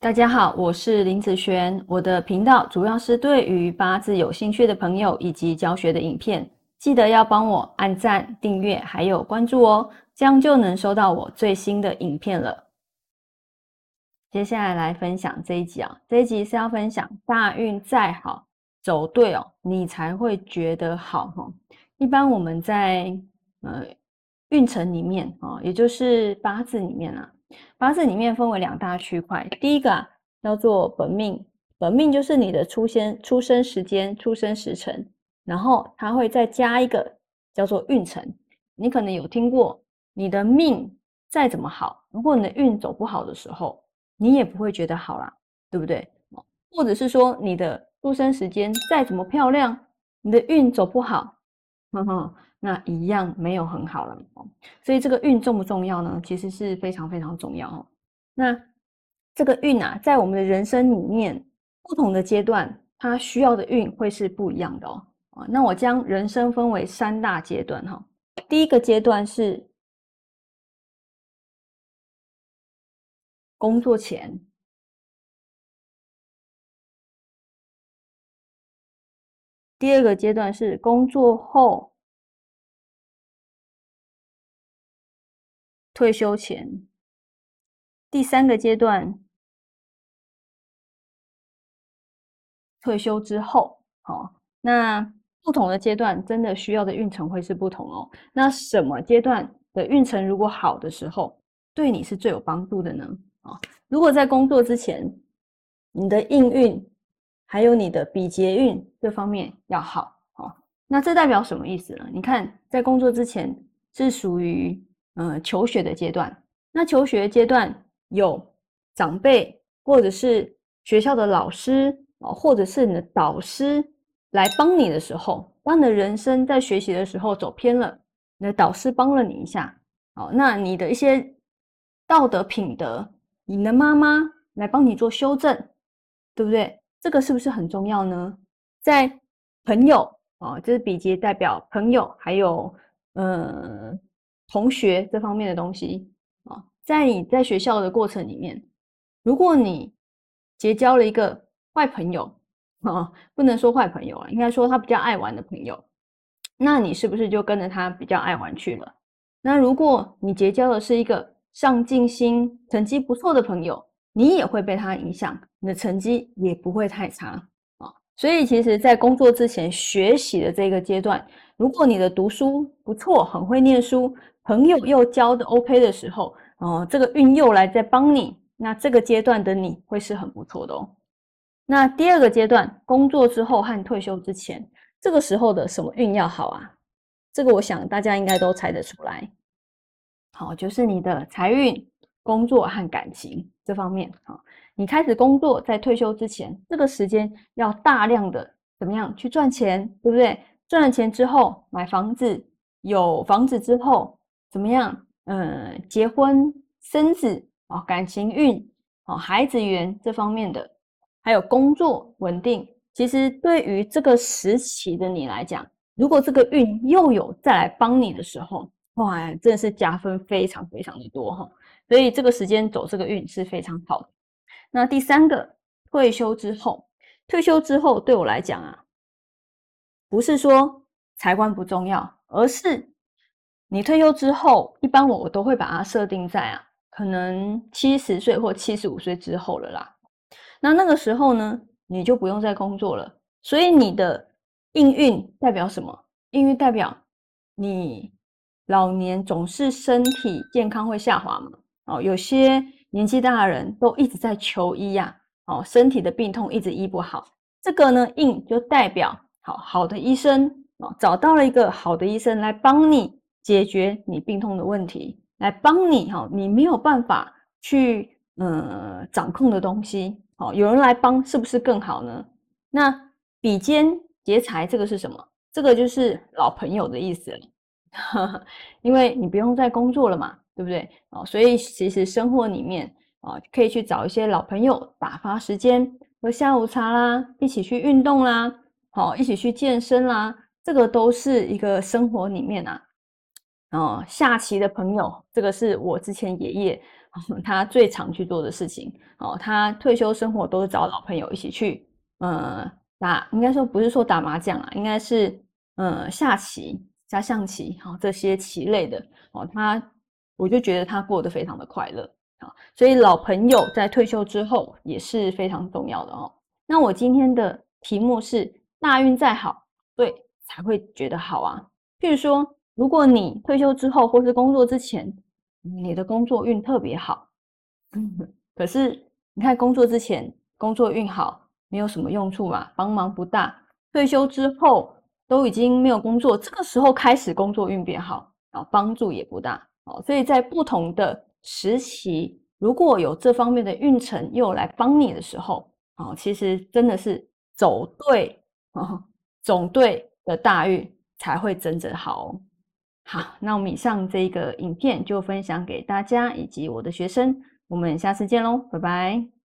大家好，我是林子璇。我的频道主要是对于八字有兴趣的朋友以及教学的影片，记得要帮我按赞、订阅还有关注哦，这样就能收到我最新的影片了。接下来来分享这一集啊，这一集是要分享大运再好走对哦，你才会觉得好哈。一般我们在呃运程里面啊，也就是八字里面啊。八字里面分为两大区块，第一个啊叫做本命，本命就是你的出生出生时间、出生时辰，然后它会再加一个叫做运程。你可能有听过，你的命再怎么好，如果你的运走不好的时候，你也不会觉得好啦，对不对？或者是说你的出生时间再怎么漂亮，你的运走不好，哼哼。那一样没有很好了哦，所以这个运重不重要呢？其实是非常非常重要哦。那这个运啊，在我们的人生里面，不同的阶段，它需要的运会是不一样的哦。啊，那我将人生分为三大阶段哈。第一个阶段是工作前，第二个阶段是工作后。退休前，第三个阶段，退休之后，好，那不同的阶段真的需要的运程会是不同哦。那什么阶段的运程如果好的时候，对你是最有帮助的呢？啊，如果在工作之前，你的应运还有你的比劫运这方面要好，哦，那这代表什么意思呢？你看，在工作之前是属于。嗯，求学的阶段，那求学阶段有长辈或者是学校的老师啊，或者是你的导师来帮你的时候，当你的人生在学习的时候走偏了，你的导师帮了你一下，好，那你的一些道德品德，你的妈妈来帮你做修正，对不对？这个是不是很重要呢？在朋友啊，这是比劫代表朋友，还有嗯。同学这方面的东西啊，在你在学校的过程里面，如果你结交了一个坏朋友啊，不能说坏朋友啊，应该说他比较爱玩的朋友，那你是不是就跟着他比较爱玩去了？那如果你结交的是一个上进心、成绩不错的朋友，你也会被他影响，你的成绩也不会太差啊。所以，其实，在工作之前学习的这个阶段，如果你的读书不错，很会念书。朋友又交的 OK 的时候，哦，这个运又来在帮你，那这个阶段的你会是很不错的哦。那第二个阶段，工作之后和退休之前，这个时候的什么运要好啊？这个我想大家应该都猜得出来，好，就是你的财运、工作和感情这方面。好，你开始工作在退休之前，这个时间要大量的怎么样去赚钱，对不对？赚了钱之后买房子，有房子之后。怎么样？嗯，结婚生子啊，感情运啊，孩子缘这方面的，还有工作稳定。其实对于这个时期的你来讲，如果这个运又有再来帮你的时候，哇，真的是加分非常非常的多哈。所以这个时间走这个运是非常好的。那第三个，退休之后，退休之后对我来讲啊，不是说财官不重要，而是。你退休之后，一般我我都会把它设定在啊，可能七十岁或七十五岁之后了啦。那那个时候呢，你就不用再工作了。所以你的应运代表什么？应运代表你老年总是身体健康会下滑嘛。哦，有些年纪大的人都一直在求医呀，哦，身体的病痛一直医不好。这个呢，应就代表好好的医生哦，找到了一个好的医生来帮你。解决你病痛的问题，来帮你哈，你没有办法去呃掌控的东西，好，有人来帮，是不是更好呢？那比肩劫财这个是什么？这个就是老朋友的意思了，因为你不用再工作了嘛，对不对？哦，所以其实生活里面啊，可以去找一些老朋友打发时间，喝下午茶啦，一起去运动啦，好，一起去健身啦，这个都是一个生活里面啊。哦，下棋的朋友，这个是我之前爷爷他最常去做的事情哦。他退休生活都是找老朋友一起去，呃，打应该说不是说打麻将啊，应该是呃下棋加象棋，好这些棋类的哦。他我就觉得他过得非常的快乐啊，所以老朋友在退休之后也是非常重要的哦。那我今天的题目是大运再好，对才会觉得好啊。譬如说，如果你退休之后或是工作之前，你的工作运特别好，可是你看工作之前工作运好没有什么用处嘛，帮忙不大。退休之后都已经没有工作，这个时候开始工作运变好啊，帮助也不大哦。所以在不同的时期，如果有这方面的运程又来帮你的时候，哦，其实真的是走对哦，总对的大运才会真正好。好，那我们以上这一个影片就分享给大家以及我的学生，我们下次见喽，拜拜。